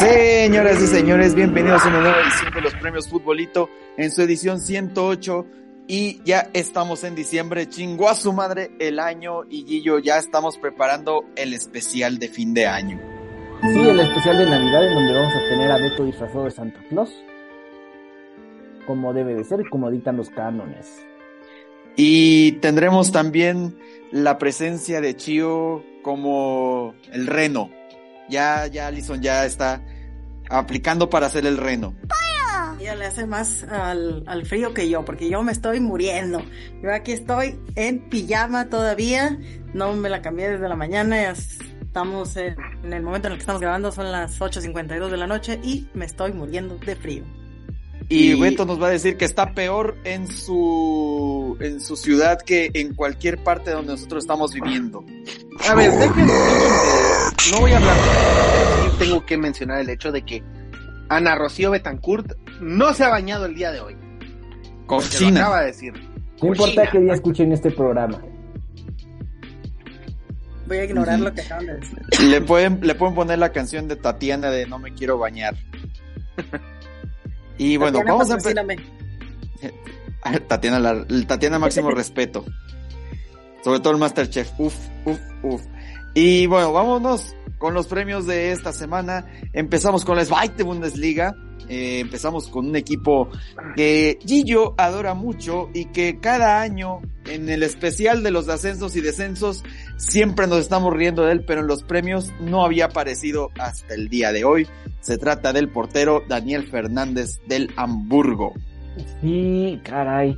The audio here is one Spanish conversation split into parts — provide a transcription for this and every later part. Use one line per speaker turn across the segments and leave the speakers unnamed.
Señoras y señores, bienvenidos a una nueva edición de los premios Futbolito en su edición 108 y ya estamos en diciembre, chingó a su madre el año y Gillo ya estamos preparando el especial de fin de año.
Sí, el especial de Navidad en donde vamos a tener a Beto disfrazado de Santa Claus, como debe de ser y como dictan los cánones.
Y tendremos también la presencia de Chio como el reno. Ya, ya Alison ya está aplicando para hacer el reno.
Ella le hace más al, al, frío que yo, porque yo me estoy muriendo. Yo aquí estoy en pijama todavía, no me la cambié desde la mañana, ya estamos en, en el momento en el que estamos grabando, son las 8.52 de la noche y me estoy muriendo de frío.
Y Beto nos va a decir que está peor en su en su ciudad que en cualquier parte donde nosotros estamos viviendo.
A ver, déjenme, no voy a hablar, sí tengo que mencionar el hecho de que Ana Rocío Betancourt no se ha bañado el día de hoy.
Cochina.
acaba de decir.
No importa que día escuchen este programa.
Voy a ignorar lo que acaban de decir.
Le pueden, le pueden poner la canción de Tatiana de No me quiero bañar. Y bueno,
Tatiana,
vamos a empezar. Tatiana, la- Tatiana máximo respeto. Sobre todo el Masterchef. Uf, uf, uf. Y bueno, vámonos con los premios de esta semana. Empezamos con la Zweite Bundesliga. Eh, empezamos con un equipo que Gillo adora mucho y que cada año en el especial de los ascensos y descensos siempre nos estamos riendo de él, pero en los premios no había aparecido hasta el día de hoy. Se trata del portero Daniel Fernández del Hamburgo.
Sí, caray.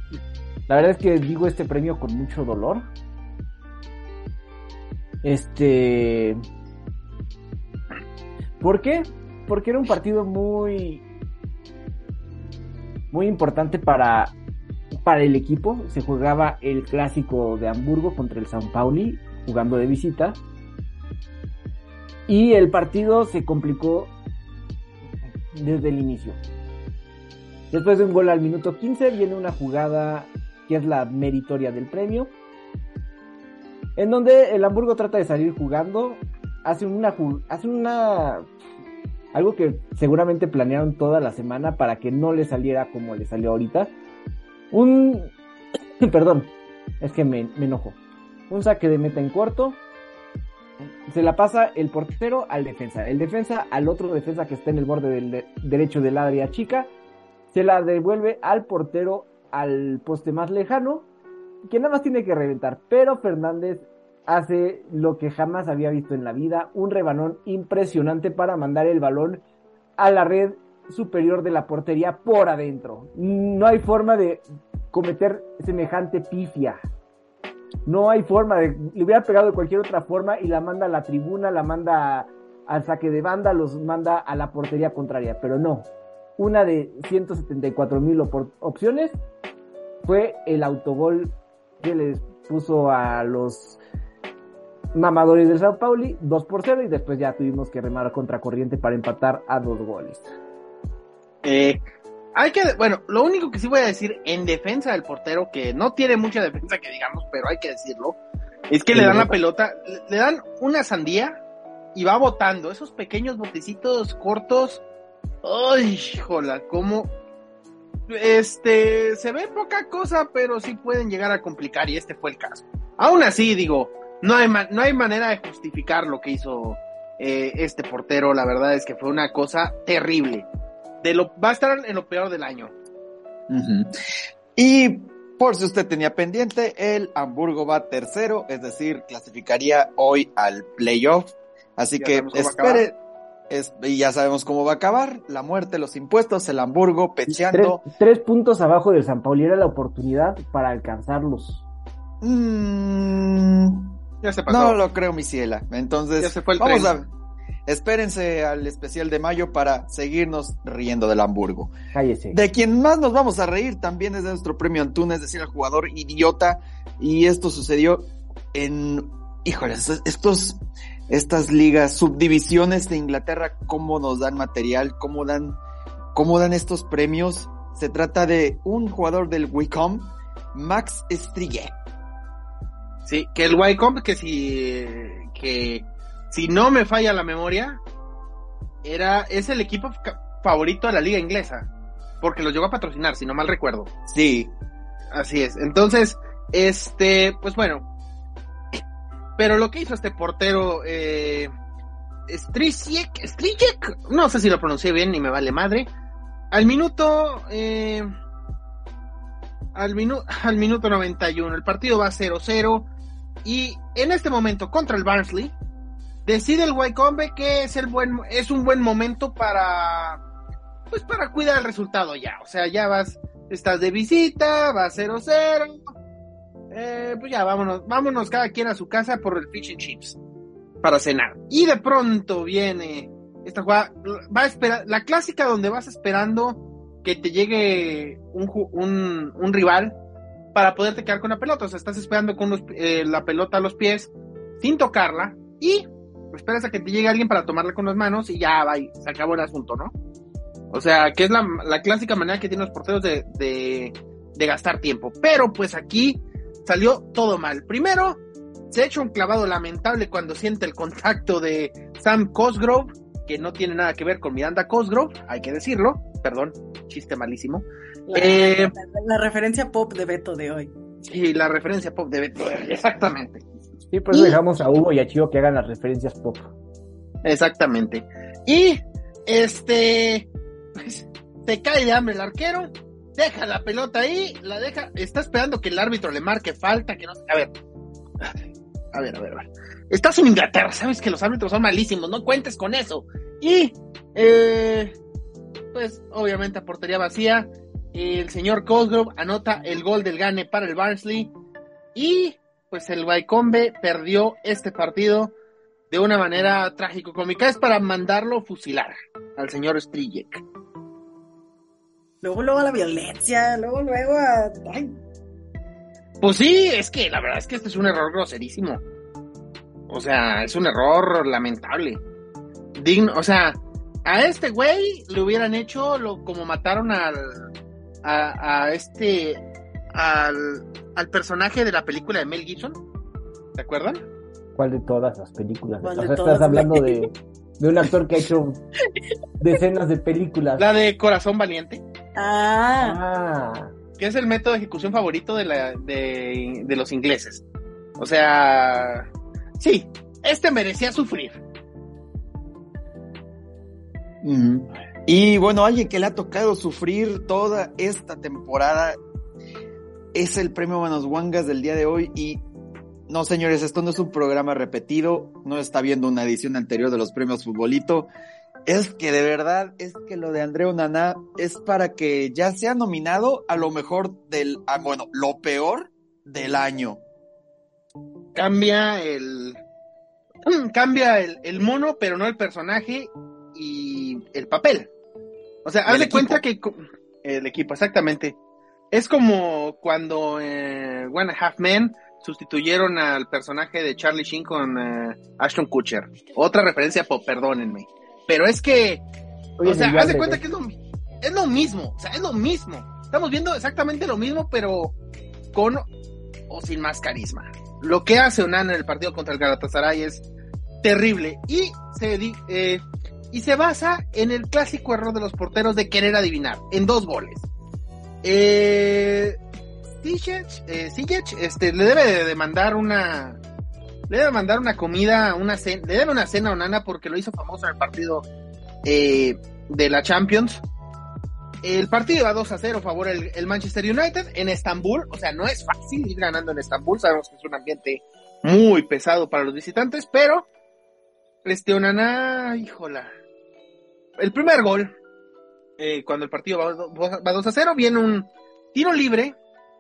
La verdad es que digo este premio con mucho dolor. Este. ¿Por qué? Porque era un partido muy. Muy importante para. Para el equipo. Se jugaba el clásico de Hamburgo contra el San Pauli, jugando de visita. Y el partido se complicó desde el inicio. Después de un gol al minuto 15 viene una jugada que es la meritoria del premio. En donde el Hamburgo trata de salir jugando. Hace una, hace una... Algo que seguramente planearon toda la semana para que no le saliera como le salió ahorita. Un... Perdón, es que me, me enojo. Un saque de meta en corto. Se la pasa el portero al defensa. El defensa al otro defensa que está en el borde del de- derecho del área chica se la devuelve al portero al poste más lejano, que nada más tiene que reventar. Pero Fernández hace lo que jamás había visto en la vida, un rebanón impresionante para mandar el balón a la red superior de la portería por adentro. No hay forma de cometer semejante pifia. No hay forma de... Le hubiera pegado de cualquier otra forma y la manda a la tribuna, la manda al saque de banda, los manda a la portería contraria. Pero no, una de 174 mil opciones fue el autogol que les puso a los mamadores del Sao Pauli 2 por 0 y después ya tuvimos que remar contra corriente para empatar a dos goles.
Eh, hay que, bueno, lo único que sí voy a decir en defensa del portero, que no tiene mucha defensa que digamos, pero hay que decirlo, es que
Sí,
le dan la pelota, le, le dan una sandía y va botando. Esos pequeños botecitos cortos, ¡ay, jola! Como, este, se ve poca cosa, pero sí pueden llegar a complicar y este fue el caso. Aún así, digo, no hay, no hay manera de justificar lo que hizo eh, este portero. La verdad es que fue una cosa terrible. De lo, va a estar en lo peor del año.
Y por si usted tenía pendiente, el Hamburgo va tercero, es decir, clasificaría hoy al playoff. Así que espere, es- y ya sabemos cómo va a acabar, la muerte, los impuestos, el Hamburgo pecheando.
tres puntos abajo del San Pauli era la oportunidad para alcanzarlos.
Mm,
Ya se pasó.
no lo creo, mi ciela. Entonces,
Ya se fue el
vamos
tren.
a espérense al especial de mayo para seguirnos riendo del Hamburgo.
Cállese.
De quien más nos vamos a reír también es de nuestro premio Antuna, es decir, el jugador idiota. Y esto sucedió en, híjoles, estos, estas ligas, subdivisiones de Inglaterra, cómo nos dan material, cómo dan, cómo dan estos premios. Se trata de un jugador del Wycombe, Max Strige.
Sí, que el Wycombe, que si, que si no me falla la memoria, era, es el equipo favorito de la liga inglesa, porque los llegó a patrocinar, si no mal recuerdo.
Sí.
Así es. Entonces, este, pues bueno. Pero lo que hizo este portero, eh, Strijek, no sé si lo pronuncié bien, ni me vale madre. Al minuto, eh, al, minuto al minuto 91, el partido va 0-0. Y en este momento, contra el Barnsley, decide el Wycombe que es el buen, es un buen momento para, pues para cuidar el resultado ya. O sea, ya vas, estás de visita, va 0-0. Eh, pues ya vámonos, vámonos cada quien a su casa por el fish and chips para cenar. Y de pronto viene esta jugada, va a esperar, la clásica donde vas esperando que te llegue un, un, un rival para poderte quedar con la pelota. O sea, estás esperando con eh, la pelota a los pies sin tocarla y esperas a que te llegue alguien para tomarla con las manos y ya va, y se acabó el asunto, ¿no? O sea, que es la, la clásica manera que tienen los porteros de, de, de, gastar tiempo. Pero pues aquí salió todo mal. Primero, se ha hecho un clavado lamentable cuando siente el contacto de Sam Cosgrove, que no tiene nada que ver con Miranda Cosgrove, hay que decirlo. Perdón, chiste malísimo.
La, eh, la, referencia pop de Beto de hoy.
Sí, la referencia pop de Beto de hoy, exactamente.
Sí, por eso y... dejamos a Hugo y a Chivo que hagan las referencias pop.
Exactamente. Y, este, pues, se cae de hambre el arquero, deja la pelota ahí, la deja, está esperando que el árbitro le marque falta, que no. A ver, a ver, a ver, a ver. Estás en Inglaterra, sabes que los árbitros son malísimos, no cuentes con eso. Y, eh, pues, obviamente a portería vacía, el señor Cosgrove anota el gol del gane para el Barnsley y pues el Wycombe perdió este partido de una manera trágico-cómica. Es para mandarlo fusilar al señor Strijek.
Luego, luego a la violencia, luego, luego a... Ay.
Pues sí, es que la verdad es que este es un error groserísimo. O sea, es un error lamentable. Digno, o sea, a este güey le hubieran hecho lo como mataron al a, a este al, al, personaje de la película de Mel Gibson. ¿Se acuerdan?
¿Cuál de todas las películas? O sea, estás hablando de, de, un actor que ha hecho decenas de películas.
La de Corazón Valiente.
Ah.
ah.
Que es el método de ejecución favorito de, la, de, de los ingleses. O sea, sí, este merecía sufrir.
Mm. Y bueno, alguien que le ha tocado sufrir toda esta temporada es el premio Manos Wangas del día de hoy y no señores, esto no es un programa repetido, no está viendo una edición anterior de los premios Futbolito, es que de verdad, es que lo de Andreu Naná es para que ya sea nominado a lo mejor del, ah, bueno, lo peor del año.
Cambia el, cambia el, el mono, pero no el personaje y el papel. O sea, haz de cuenta que el equipo, exactamente. Es como cuando eh, One Half Men sustituyeron al personaje de Charlie Sheen con eh, Ashton Kutcher. Otra referencia, po, perdónenme. Pero es que, Oye, o sea, haz de cuenta que es lo, es lo mismo, o sea, es lo mismo. Estamos viendo exactamente lo mismo, pero con o sin más carisma. Lo que hace Onana en el partido contra el Galatasaray es terrible y se eh, y se basa en el clásico error de los porteros de querer adivinar, en dos goles. Eh, eh este, le debe de mandar una, le debe mandar una comida, una cena, le debe una cena a Onana porque lo hizo famoso en el partido eh, de la Champions. El partido va 2 a 0 a favor el Manchester United en Estambul, o sea, no es fácil ir ganando en Estambul, sabemos que es un ambiente muy pesado para los visitantes, pero este Onana, híjola, el primer gol, eh, cuando el partido va, va, 2 a 0, viene un tiro libre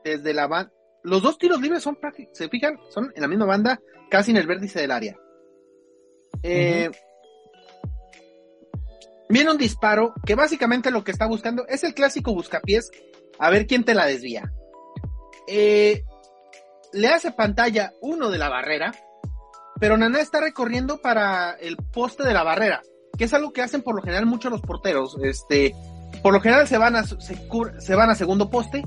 desde la banda. Los dos tiros libres son prácticos, se fijan, son en la misma banda, casi en el vértice del área. Eh. Viene un disparo que básicamente lo que está buscando es el clásico buscapiés, a ver quién te la desvía. Eh, le hace pantalla uno de la barrera, pero Nana está recorriendo para el poste de la barrera que es algo que hacen por lo general muchos los porteros. Este, por lo general se van a, se, van a segundo poste,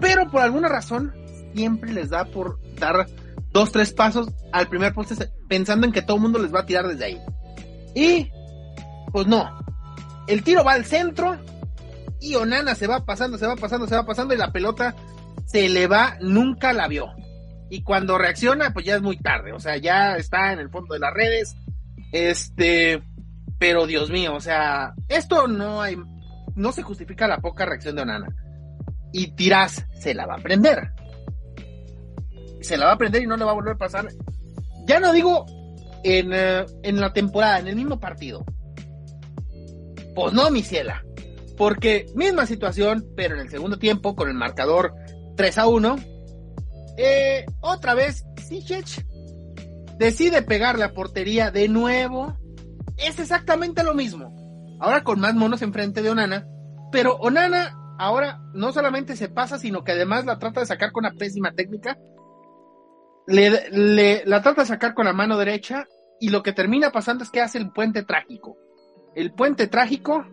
pero por alguna razón siempre les da por dar dos, tres pasos al primer poste pensando en que todo el mundo les va a tirar desde ahí. Y, pues no, el tiro va al centro y Onana se va pasando, se va pasando, se va pasando y la pelota se le va, nunca la vio. Y cuando reacciona, pues ya es muy tarde, o sea, ya está en el fondo de las redes. Este, pero Dios mío, o sea, esto no hay, no se justifica la poca reacción de Onana. Y Tiras se la va a prender. Se la va a prender y no le va a volver a pasar. Ya no digo en, eh, en la temporada, en el mismo partido. Pues no, mi ciela. Porque misma situación, pero en el segundo tiempo, con el marcador 3 a 1. Eh, otra vez, Sichech decide pegar la portería de nuevo. Es exactamente lo mismo. Ahora con más monos enfrente de Onana. Pero Onana ahora no solamente se pasa, sino que además la trata de sacar con una pésima técnica. Le, la trata de sacar con la mano derecha. Y lo que termina pasando es que hace el puente trágico. El puente trágico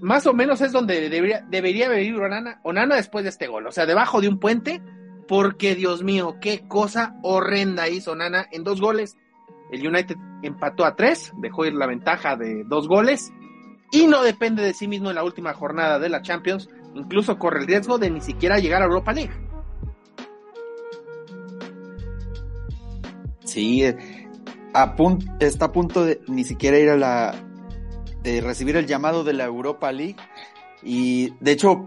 más o menos es donde debería, debería vivir Onana, Onana después de este gol. O sea, debajo de un puente, porque Dios mío, qué cosa horrenda hizo Onana en dos goles. El United empató a tres, dejó ir la ventaja de dos goles y no depende de sí mismo en la última jornada de la Champions. Incluso corre el riesgo de ni siquiera llegar a Europa League.
Sí, eh, a está a punto de ni siquiera ir a la, de recibir el llamado de la Europa League. Y de hecho,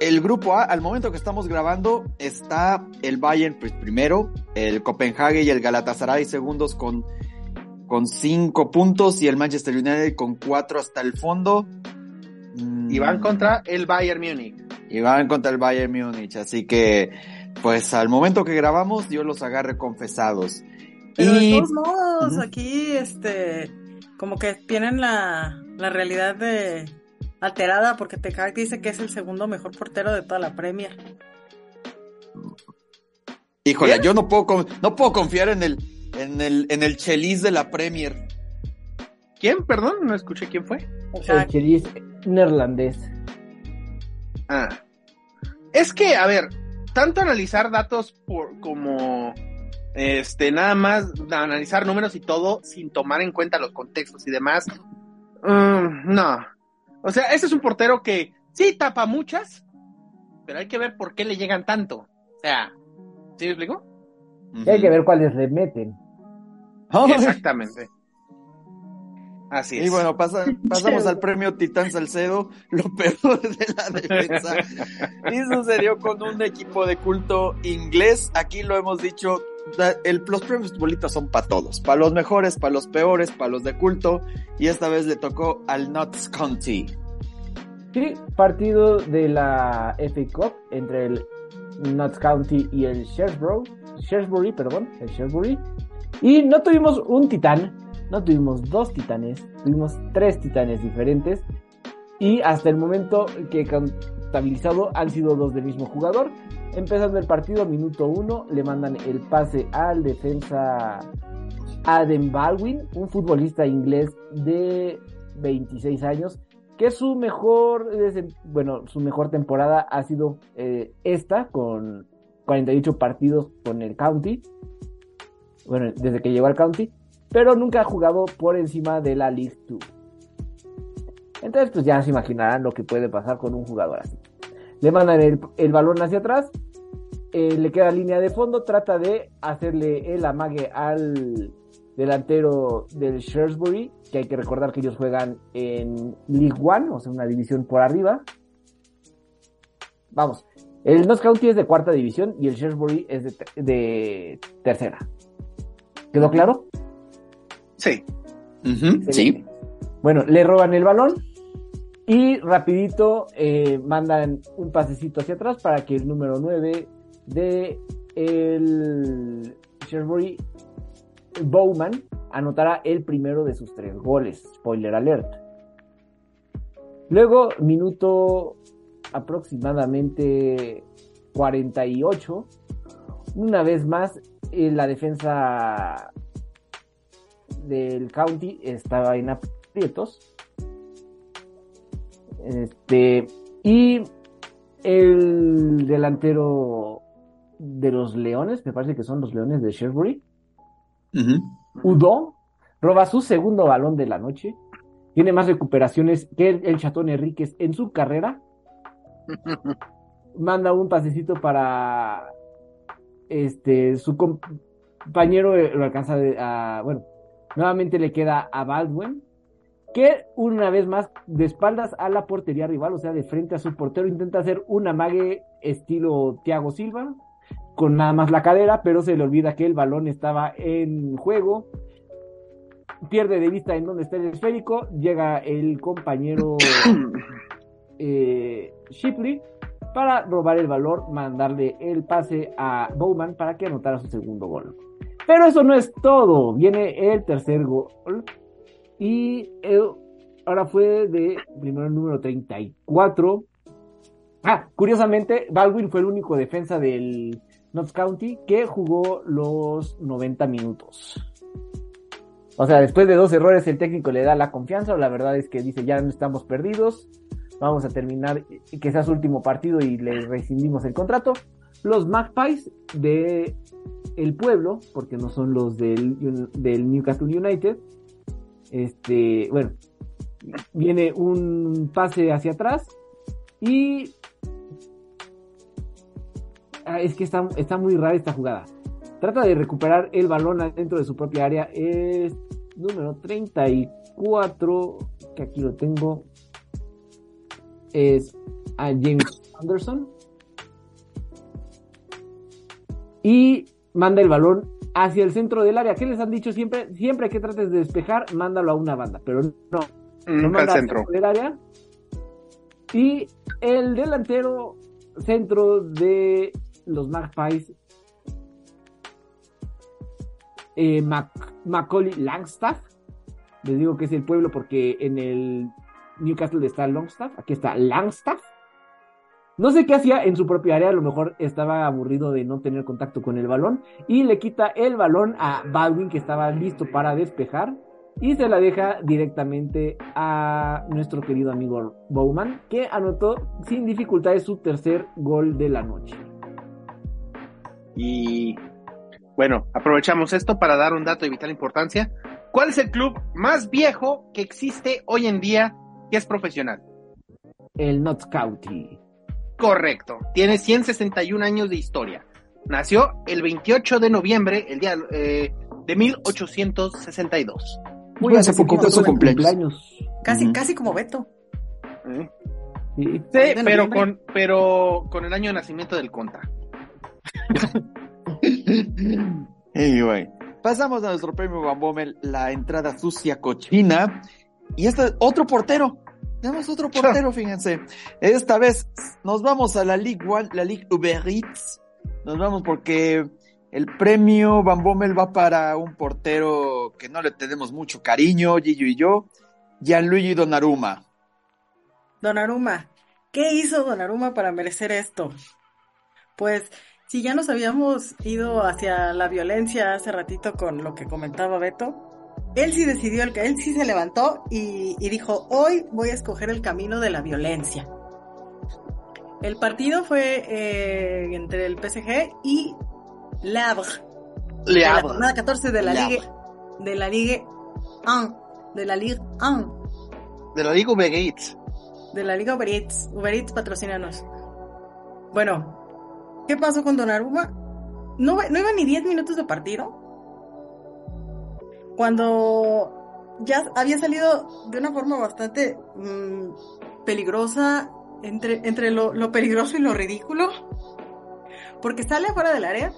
el grupo A, al momento que estamos grabando, está el Bayern primero, el Copenhague y el Galatasaray segundos con, con cinco puntos y el Manchester United con cuatro hasta el fondo.
Y van contra el Bayern Múnich.
Y van contra el Bayern Múnich. Así que, pues al momento que grabamos, Dios los agarre confesados.
Pero y... de todos modos, aquí, este, como que tienen la, la realidad de alterada porque Tecag dice que es el segundo mejor portero de toda la Premier.
Híjole, yo no puedo no puedo confiar en el en el en el Chelis de la Premier.
¿Quién? Perdón, no escuché quién fue.
El Chelis neerlandés.
Ah. Es que, a ver, tanto analizar datos por como este, nada más analizar números y todo sin tomar en cuenta los contextos y demás. Mm, no. O sea, ese es un portero que sí tapa muchas, pero hay que ver por qué le llegan tanto. O sea, ¿sí me explico?
Hay que ver cuáles le meten.
Exactamente. Así es.
Y bueno, pasamos al premio Titán Salcedo, lo peor de la defensa. y sucedió con un equipo de culto inglés. Aquí lo hemos dicho el, los premios futbolistas son para todos, para los mejores, para los peores, para los de culto, y esta vez le tocó al Notts County.
Sí, partido de la FA Cup entre el Notts County y el Shrewsbury, Shrewsbury, perdón, el Shrewsbury. Y no tuvimos un titán, no tuvimos dos titanes, tuvimos tres titanes diferentes. Y hasta el momento que contabilizado han sido dos del mismo jugador. Empezando el partido, minuto uno, le mandan el pase al defensa Adam Baldwin, un futbolista inglés de 26 años, que su mejor, bueno, su mejor temporada ha sido eh, esta, con 48 partidos con el County, bueno, desde que llegó al County, pero nunca ha jugado por encima de la League 2. Entonces, pues ya se imaginarán lo que puede pasar con un jugador así le mandan el, balón hacia atrás, eh, le queda línea de fondo, trata de hacerle el amague al delantero del Shrewsbury, que hay que recordar que ellos juegan en League One, o sea, una división por arriba. Vamos, el North County es de cuarta división y el Shrewsbury es de, de tercera. ¿Quedó claro?
Sí.
Sí.
Bueno, le roban el balón, y rapidito eh, mandan un pasecito hacia atrás para que el número 9 de el Sherbury Bowman anotara el primero de sus tres goles. Spoiler alert. Luego, minuto aproximadamente 48. Una vez más, eh, la defensa del County estaba en aprietos. Este, y el delantero de los Leones, me parece que son los Leones de Sherbury, Udo, roba su segundo balón de la noche. Tiene más recuperaciones que el, el Chatón Enríquez en su carrera. Manda un pasecito para este su compañero eh, lo alcanza a bueno, nuevamente le queda a Baldwin que una vez más de espaldas a la portería rival, o sea, de frente a su portero intenta hacer un amague estilo Thiago Silva con nada más la cadera, pero se le olvida que el balón estaba en juego. Pierde de vista en donde está el esférico, llega el compañero eh, Shipley para robar el valor, mandarle el pase a Bowman para que anotara su segundo gol. Pero eso no es todo, viene el tercer gol y el- ahora fue de primero número 34. Ah, curiosamente, Baldwin fue el único defensa del Notts County que jugó los 90 minutos. O sea, después de dos errores el técnico le da la confianza, la verdad es que dice ya no estamos perdidos, vamos a terminar que sea su último partido y le rescindimos el contrato. Los Magpies de el pueblo, porque no son los del, del Newcastle United, este, bueno, viene un pase hacia atrás y Ah, es que está, está muy rara esta jugada. Trata de recuperar el balón dentro de su propia área. Es número 34, que aquí lo tengo. Es a James Anderson. Y manda el balón hacia el centro del área. ¿Qué les han dicho siempre? Siempre que trates de despejar, mándalo a una banda. Pero no,
Nunca al
manda al
centro.
centro del área. Y el delantero centro de los Magpies, eh, Mac- Macaulay Langstaff. Les digo que es el pueblo porque en el Newcastle está Longstaff. Aquí está Langstaff. No sé qué hacía en su propia área, a lo mejor estaba aburrido de no tener contacto con el balón y le quita el balón a Baldwin que estaba listo para despejar y se la deja directamente a nuestro querido amigo Bowman que anotó sin dificultades su tercer gol de la noche.
Y bueno, aprovechamos esto para dar un dato de vital importancia. ¿Cuál es el club más viejo que existe hoy en día que es profesional?
El Notts County.
Correcto, tiene 161 años de historia. Nació el 28 de noviembre, el día eh, de 1862.
Muy hace poco fue su
Fue
cumpleaños.
Casi, casi como Beto.
¿eh?
Sí.
Pero con, pero con el año de nacimiento del Contra.
Anyway, pasamos a nuestro premio Van Bommel, la entrada sucia cochina. Y este otro portero. Tenemos otro portero, fíjense. Esta vez nos vamos a la Ligue One, la Ligue Uber Eats. Nos vamos porque el premio Van Bommel va para un portero que no le tenemos mucho cariño, Gillo y yo, Gianluigi Donnarumma.
Donnarumma. ¿Qué hizo Donnarumma para merecer esto? Pues, si ya nos habíamos ido hacia la violencia hace ratito con lo que comentaba Beto, él sí decidió, el que él sí se levantó y, y dijo, hoy voy a escoger el camino de la violencia. El partido fue eh, entre el PSG y Le de la jornada 14 de la Ligue, de la Ligue 1, de la Ligue 1.
De la Liga Uber Eats.
de la Liga Uber Eats. Uber Eats, patrocínanos. Bueno, ¿qué pasó con Donnarumma? No, no iba ni 10 minutos de partido. Cuando ya había salido de una forma bastante mm, peligrosa, entre, entre lo, lo peligroso y lo ridículo. Porque sale afuera del área.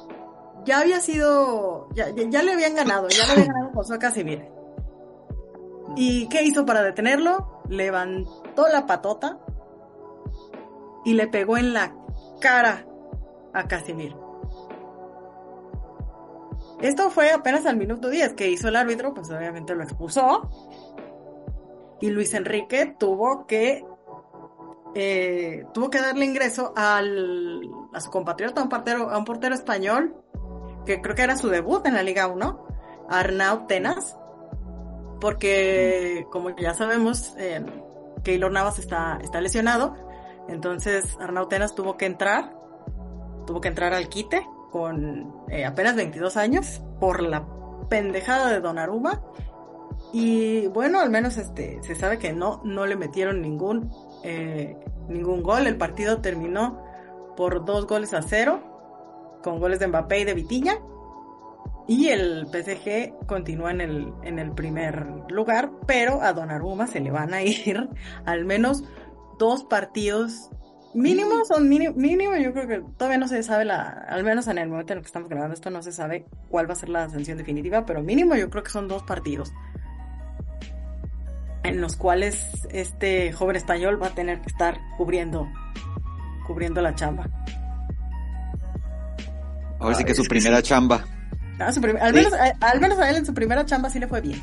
Ya había sido, ya, ya, le habían ganado, ya le habían ganado Josué Casimir. ¿Y qué hizo para detenerlo? Levantó la patota y le pegó en la cara a Casimir. Esto fue apenas al minuto 10 que hizo el árbitro, pues obviamente lo expulsó. Y Luis Enrique tuvo que eh, tuvo que darle ingreso al, a su compatriota, a un, portero, a un portero español, que creo que era su debut en la Liga 1, Arnau Tenas, porque como ya sabemos, eh, Keylor Navas está, está lesionado, entonces Arnau Tenas tuvo que entrar, tuvo que entrar al quite con eh, apenas 22 años por la pendejada de Donnarumma Y bueno, al menos este se sabe que no, no le metieron ningún, eh, ningún gol. El partido terminó por dos goles a cero, con goles de Mbappé y de Vitilla. Y el PSG continúa en el, en el primer lugar, pero a Donnarumma se le van a ir al menos dos partidos mínimo, son mínimo, mínimo, yo creo que todavía no se sabe la, al menos en el momento en el que estamos grabando esto no se sabe cuál va a ser la sanción definitiva, pero mínimo yo creo que son dos partidos en los cuales este joven español va a tener que estar cubriendo, cubriendo la chamba.
Ahora sí que es su primera chamba.
Ah, su prim- al, menos, a, al menos a él en su primera chamba sí le fue bien.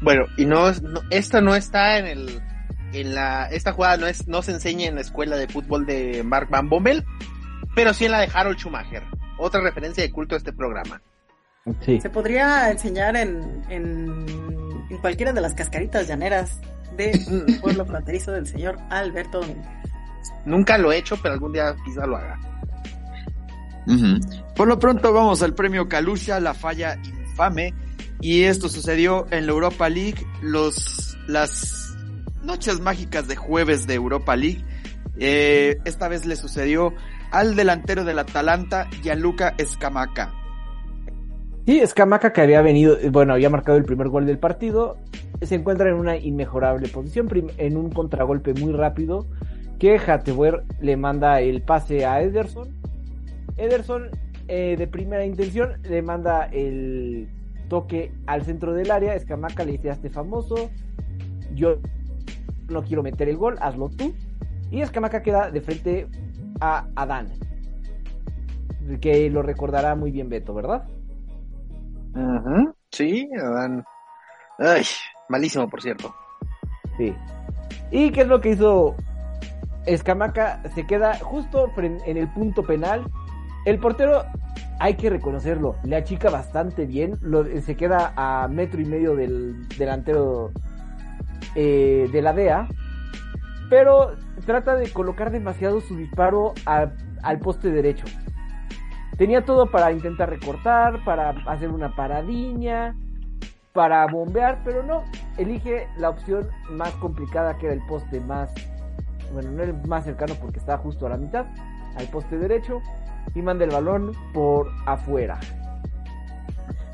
Bueno, y no, no esta no está en el en la esta jugada no es no se enseña en la escuela de fútbol de Mark Van Bommel, pero sí en la de Harold Schumacher. Otra referencia de culto a este programa.
Sí.
Se podría enseñar en, en, en cualquiera de las cascaritas llaneras del pueblo fronterizo del señor Alberto Domínguez.
Nunca lo he hecho, pero algún día quizá lo haga.
Por lo pronto vamos al premio Kalusha, la falla infame. Y esto sucedió en la Europa League, los, las noches mágicas de jueves de Europa League. Eh, esta vez le sucedió al delantero del Atalanta, Gianluca Escamaca.
Sí, Escamaca que había venido, bueno, había marcado el primer gol del partido, se encuentra en una inmejorable posición, en un contragolpe muy rápido, que Hattewer le manda el pase a Ederson. Ederson, eh, de primera intención, le manda el toque al centro del área, Escamaca le dice este famoso, yo no quiero meter el gol, hazlo tú. Y Escamaca queda de frente a Adán, que lo recordará muy bien Beto, ¿verdad?
Sí, Adán. Ay, malísimo, por cierto.
Sí. ¿Y qué es lo que hizo Escamaca? Se queda justo en el punto penal. El portero, hay que reconocerlo, le achica bastante bien. Lo- se queda a metro y medio del delantero eh, de la DEA. Pero trata de colocar demasiado su disparo al poste derecho. Tenía todo para intentar recortar, para hacer una paradiña, para bombear, pero no. Elige la opción más complicada que era el poste más, bueno, no el más cercano porque está justo a la mitad, al poste derecho, y manda el balón por afuera.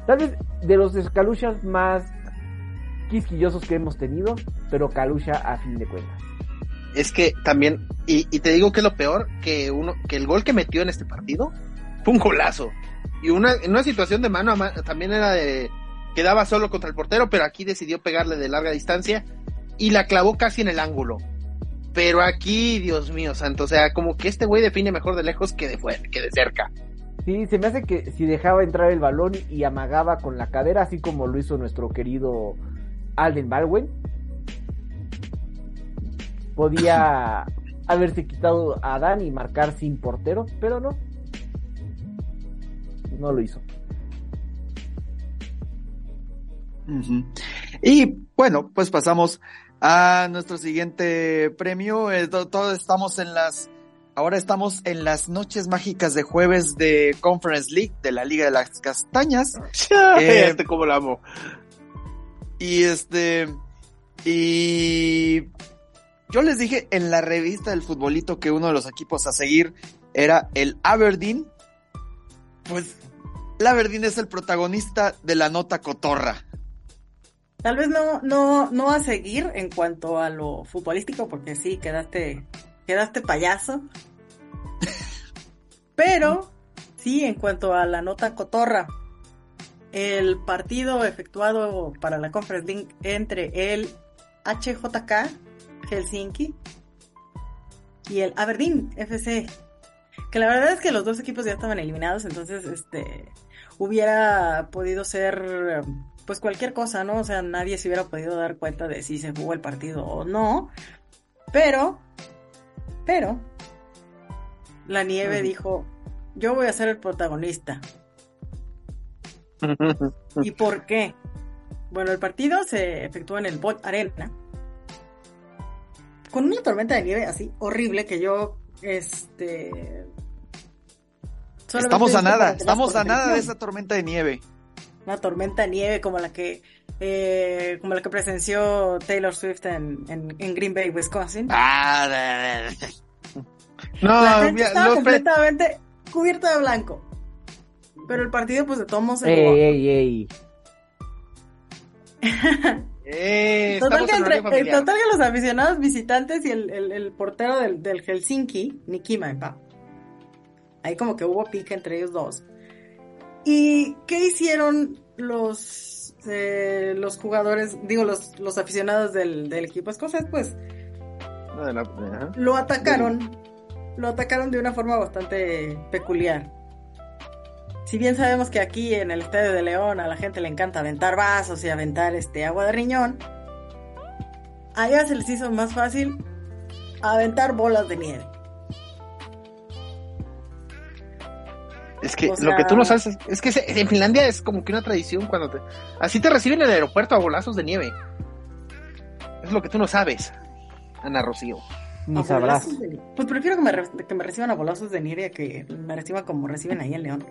Tal vez de los escaluchas más quisquillosos que hemos tenido, pero Calucha a fin de cuentas.
Es que también, y, y te digo que lo peor, que uno, que el gol que metió en este partido fue un golazo. Y una, en una situación de mano a mano también era de quedaba solo contra el portero, pero aquí decidió pegarle de larga distancia y la clavó casi en el ángulo. Pero aquí, Dios mío, santo, o sea, como que este güey define mejor de lejos que de fuera, que de cerca.
Sí, se me hace que si dejaba entrar el balón y amagaba con la cadera, así como lo hizo nuestro querido Alden Baldwin, podía haberse quitado a Dan y marcar sin portero, pero no. No lo hizo.
Y bueno, pues pasamos a nuestro siguiente premio. Eh, to- Todos estamos en las, ahora estamos en las noches mágicas de jueves de Conference League de la Liga de las Castañas. Eh,
este como lo amo.
Y este, y yo les dije en la revista del futbolito que uno de los equipos a seguir era el Aberdeen. Pues el Aberdeen es el protagonista de la nota cotorra.
Tal vez no, no, no a seguir en cuanto a lo futbolístico, porque sí, quedaste, quedaste payaso. Pero sí, en cuanto a la nota cotorra, el partido efectuado para la Conference League entre el HJK Helsinki y el Aberdeen FC. Que la verdad es que los dos equipos ya estaban eliminados, entonces este hubiera podido ser pues cualquier cosa, ¿no? O sea, nadie se hubiera podido dar cuenta de si se jugó el partido o no. Pero, pero, la nieve dijo, yo voy a ser el protagonista. ¿Y por qué? Bueno, el partido se efectuó en el Bot Arena. Con una tormenta de nieve así horrible que yo, este...
Estamos a nada, estamos a nada de esa tormenta de nieve.
Una tormenta de nieve como la que eh, como la que presenció Taylor Swift en, en, en Green Bay, Wisconsin.
Ah, de- de-
No,
la gente
mira,
estaba completamente cubierta de blanco. Pero el partido, pues de todos modos se
Ey,
jugó.
ey, ey.
Eh,
Total que, entre-
horario familiar.
total que los aficionados visitantes y el, el- el portero del, del Helsinki, Niki Maipa, ahí como que hubo pique entre ellos dos. ¿Y qué hicieron los, eh, los jugadores, digo, los, los aficionados del, del equipo escocés? Pues
No, de la- ajá.
lo atacaron, lo atacaron de una forma bastante peculiar. Si bien sabemos que aquí en el Estadio de León a la gente le encanta aventar vasos y aventar este agua de riñón, allá se les hizo más fácil aventar bolas de nieve.
Es que
O
lo que tú no sabes es, es que se- en Finlandia es como que una tradición cuando te... Así te reciben en el aeropuerto a bolazos de nieve. Es lo que tú no sabes, Ana Rocío.
Ni
A
sabrás.
de- Pues prefiero que me, re- que me reciban a bolazos de nieve a que me reciban como reciben ahí en León.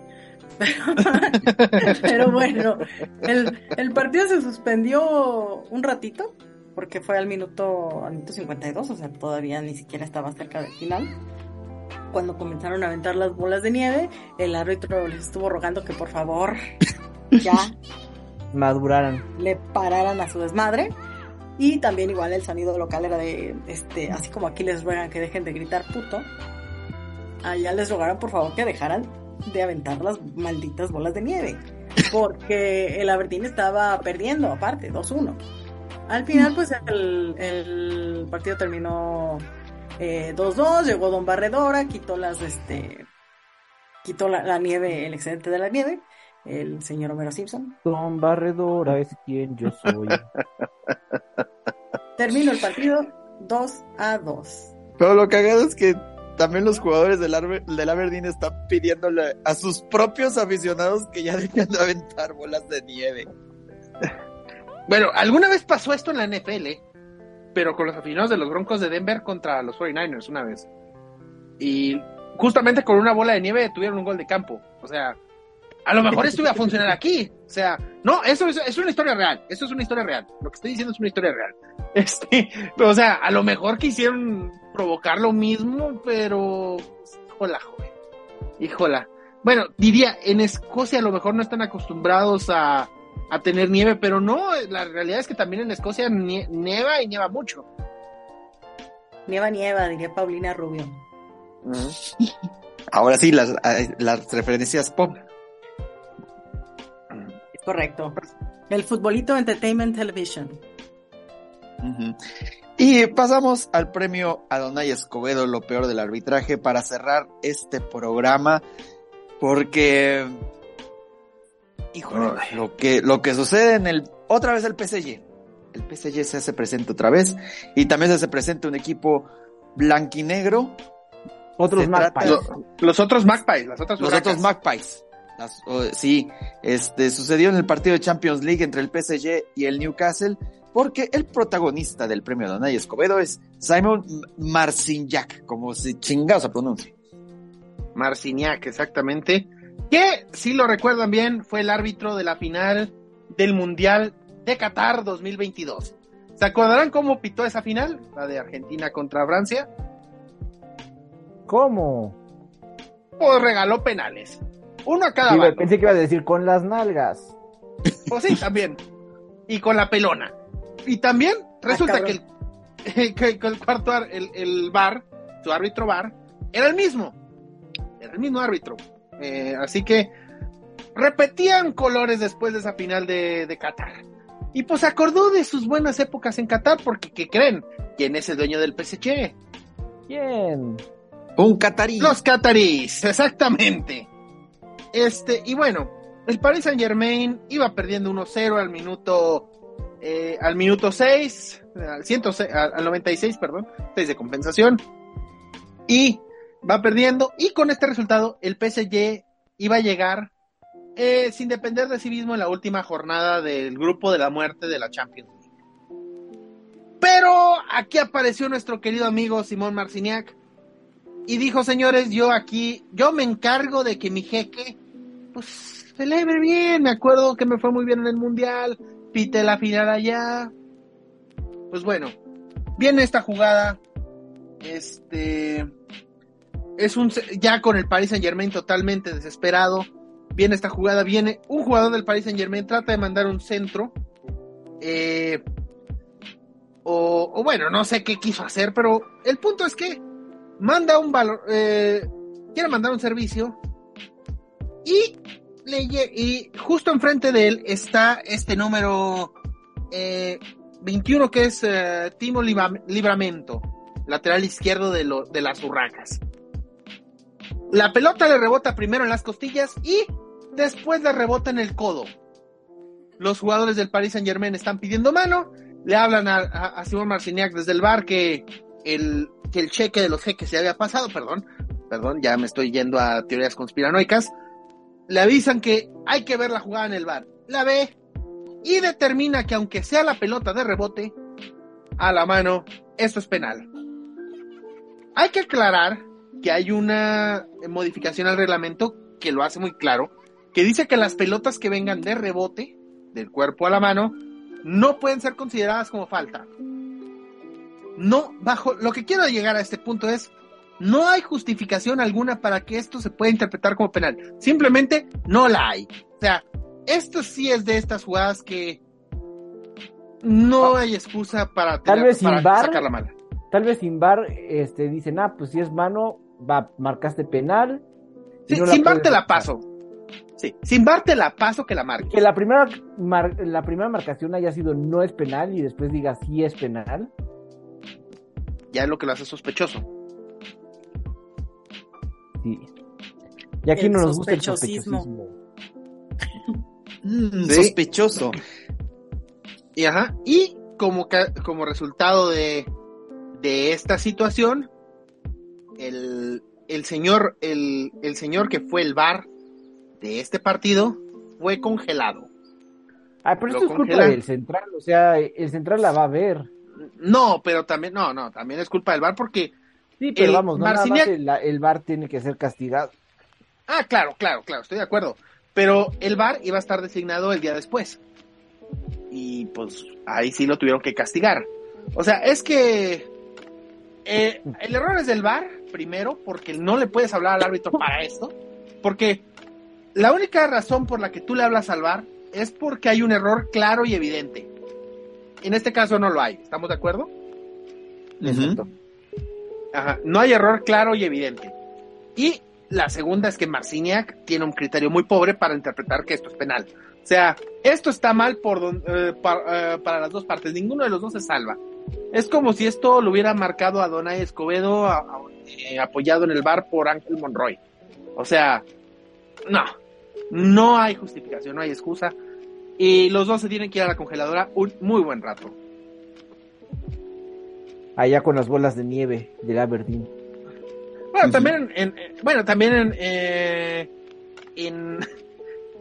Pero, pero bueno, el, el partido se suspendió un ratito porque fue al minuto, al minuto 52, o sea, todavía ni siquiera estaba cerca del final. Cuando comenzaron a aventar las bolas de nieve, el árbitro les estuvo rogando que por favor ya
Maduraran.
le pararan a su desmadre. Y también igual el sonido local era de, este, así como aquí les ruegan que dejen de gritar puto, allá les rogaron por favor que dejaran de aventar las malditas bolas de nieve. Porque el Aberdeen estaba perdiendo, aparte, 2-1. Al final, pues el, partido terminó eh, 2-2, llegó Don Barredora, quitó las, este, quitó la nieve, el excedente de la nieve, el señor Homero Simpson.
Don Barredora es quien yo soy.
Terminó el partido 2 a 2.
Pero lo cagado es que también los jugadores del, Arbe- del Aberdeen están pidiéndole a sus propios aficionados que ya dejen de aventar bolas de nieve.
Bueno, alguna vez pasó esto en la NFL, pero con los aficionados de los Broncos de Denver contra los 49ers una vez. Y justamente con una bola de nieve tuvieron un gol de campo. O sea, a lo mejor esto iba a funcionar aquí. O sea, no, eso es, es una historia real. Eso es una historia real. Lo que estoy diciendo es una historia real. Este, pero, o sea, a lo mejor quisieron provocar lo mismo, pero. Híjola, joven. Híjola. Bueno, diría, en Escocia a lo mejor no están acostumbrados a, a tener nieve, pero no, la realidad es que también en Escocia nie- nieva y nieva mucho.
Nieva, nieva, diría Paulina Rubio.
Ahora sí, las, eh, las referencias pop.
Correcto. El futbolito Entertainment Television.
Y pasamos al premio Adonai Escobedo, lo peor del arbitraje, para cerrar este programa, porque, híjole,
Ay.
lo que, lo que sucede en el, otra vez el PSG, el PSG se hace presente otra vez, y también se hace presente un equipo blanquinegro,
Otros
Se
más
trata-
payos.
Lo- los otros Magpies, las otras
los
huracas.
otros Magpies. Las- sí, este sucedió en el partido de Champions League entre el PSG y el Newcastle, porque el protagonista del premio Donay Escobedo es Simon Marciniak, como se chingado se pronuncia.
Marciniak, exactamente. Que, si lo recuerdan bien, fue el árbitro de la final del Mundial de Qatar 2022. ¿Se acordarán cómo pitó esa final? La de Argentina contra Francia.
¿Cómo?
Pues regaló penales. Uno a cada bando.
pensé que iba a decir con las nalgas.
Pues sí, también. Y con la pelona. Y también resulta que el, que- que el cuarto ar- el, el bar, su árbitro bar, era el mismo. Era el mismo árbitro. Eh, así que repetían colores después de esa final de, de Qatar. Y pues se acordó de sus buenas épocas en Qatar, porque ¿qué creen? ¿Quién es el dueño del PSG?
¿Quién?
Un catarí.
Los cataríes, exactamente. Este, y bueno, el Paris Saint Germain iba perdiendo 1-0 al minuto eh, al minuto 6, al, 106, al, al 96, perdón, 6 de compensación. Y va perdiendo. Y con este resultado, el PSG iba a llegar eh, sin depender de sí mismo en la última jornada del grupo de la muerte de la Champions League. Pero aquí apareció nuestro querido amigo Simón Marciniak y dijo, señores, yo aquí, yo me encargo de que mi jeque, pues, celebre bien. Me acuerdo que me fue muy bien en el mundial, pite la final allá. Pues bueno, viene esta jugada. Este es un ya con el Paris Saint Germain totalmente desesperado. Viene esta jugada, viene un jugador del Paris Saint Germain, trata de mandar un centro. Eh, o, o, bueno, no sé qué quiso hacer, pero el punto es que manda un valor, eh, quiere mandar un servicio y, le, y justo enfrente de él está este número eh, 21 que es eh, Timo Libramento, lateral izquierdo de, lo, de las Urracas. La pelota le rebota primero en las costillas y después le rebota en el codo. Los jugadores del Paris Saint Germain están pidiendo mano, le hablan a, a, a Simón Marciniak desde el bar que el, que el cheque de los jeques se había pasado, perdón, perdón, ya me estoy yendo a teorías conspiranoicas, le avisan que hay que ver la jugada en el bar. La ve y determina que aunque sea la pelota de rebote, a la mano, esto es penal. Hay que aclarar que hay una modificación al reglamento que lo hace muy claro, que dice que las pelotas que vengan de rebote, del cuerpo a la mano, no pueden ser consideradas como falta. No, bajo, lo que quiero llegar a este punto es, no hay justificación alguna para que esto se pueda interpretar como penal. Simplemente no la hay. O sea, esto sí es de estas jugadas que no hay excusa para,
Tal vez
para
sin bar,
sacar la mala.
Tal vez sin bar, este, dicen, ah, pues si es mano, va, marcaste penal.
Sí, no sin bar te la paso. Sí, sin bar te la paso que la marque.
Que la primera, mar, la primera marcación haya sido no es penal y después diga sí es penal.
Ya es lo que lo hace sospechoso.
Sí. Y aquí
El
no nos gusta el
sospechosismo.
Mm,
Sí.
Sospechoso.
Y, ajá, y como, como resultado de, de esta situación, el, el señor, el, el señor que fue el bar de este partido fue congelado.
Ah, pero
Lo
esto es culpa del central, o sea, el central la va a ver.
No, pero también, no, no, también es culpa del bar porque,
Sí, pero
El
vamos, no nada más el, el VAR tiene que ser castigado.
ah, claro, claro, claro, estoy de acuerdo. Pero el bar iba a estar designado el día después. Y pues ahí sí lo tuvieron que castigar. O sea, es que eh, el error es del bar, primero, porque no le puedes hablar al árbitro para esto. Porque la única razón por la que tú le hablas al bar es porque hay un error claro y evidente. En este caso no lo hay, ¿estamos de acuerdo?
Exacto.
Ajá, no hay error claro y evidente. Y la segunda es que Marciniak tiene un criterio muy pobre para interpretar que esto es penal. O sea, esto está mal por don- eh, eh, para las dos partes. Ninguno de los dos se salva. Es como si esto lo hubiera marcado a Donay Escobedo eh, apoyado en el bar por Ángel Monroy. O sea, no, no hay justificación, no hay excusa. Y los dos se tienen que ir a la congeladora un muy buen rato.
Allá con las bolas de nieve del Aberdeen.
Bueno, también en, en- bueno, también en, eh, en,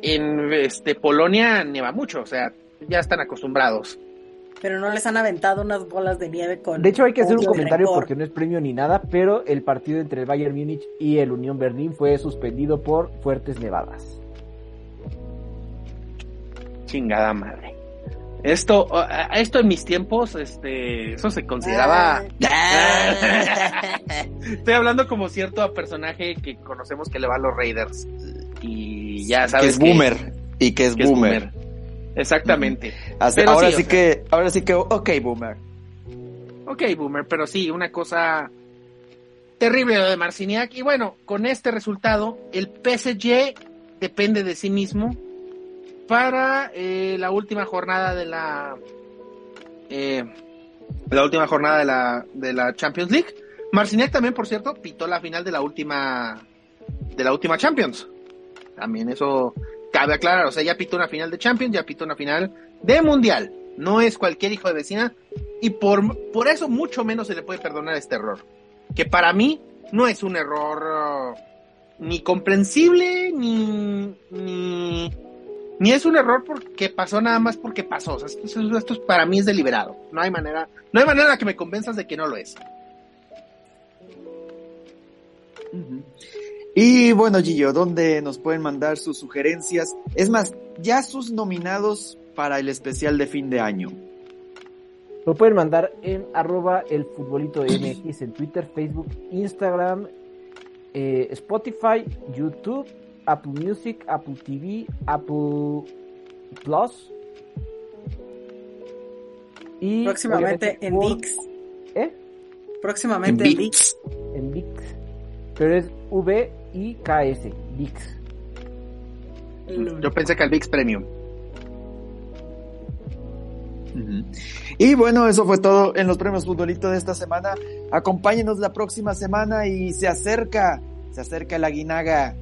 en, este, Polonia nieva mucho, o sea, ya están acostumbrados.
Pero no les han aventado unas bolas de nieve con.
De hecho, hay que hacer un comentario
rencor.
porque no es premio ni nada, pero el partido entre el Bayern Múnich y el Unión Berlín fue suspendido por fuertes nevadas.
Chingada madre. Esto, esto en mis tiempos, este, eso se consideraba.
Ah.
Estoy hablando como cierto personaje que conocemos que le va a los Raiders. Y ya
que
sabes
es boomer. Y que es
que es
boomer.
Exactamente.
Así- ahora
sí, sea.
que, ahora sí que, ok, boomer.
Ok, Boomer, pero sí, una cosa terrible lo de Marciniak. Y bueno, con este resultado, el PSG depende de sí mismo para eh, la última jornada de la eh, la última jornada de la, de la Champions League. Marciniak también, por cierto, pitó la final de la última de la última Champions. También eso cabe aclarar, o sea, ya pitó una final de Champions, ya pitó una final de Mundial. No es cualquier hijo de vecina y por, por eso mucho menos se le puede perdonar este error. Que para mí no es un error ni comprensible ni, ni, ni es un error porque pasó nada más porque pasó. O sea, esto, esto- esto para mí es deliberado. No hay manera, no hay manera que me convenzas de que no lo es.
Y bueno, Gillo, ¿dónde nos pueden mandar sus sugerencias? Es más, ya sus nominados para el especial de fin de año?
Lo pueden mandar en arroba el futbolito de MX en Twitter, Facebook, Instagram, eh, Spotify, YouTube, Apple Music, Apple TV, Apple Plus. Y
Próximamente en VIX.
¿Eh?
Próximamente
En VIX.
En VIX. Pero es V-I-K-S. VIX.
Yo pensé que el VIX Premium.
Y bueno, eso fue todo en los premios futbolito de esta semana. Acompáñenos la próxima semana y se acerca, se acerca la guinaga.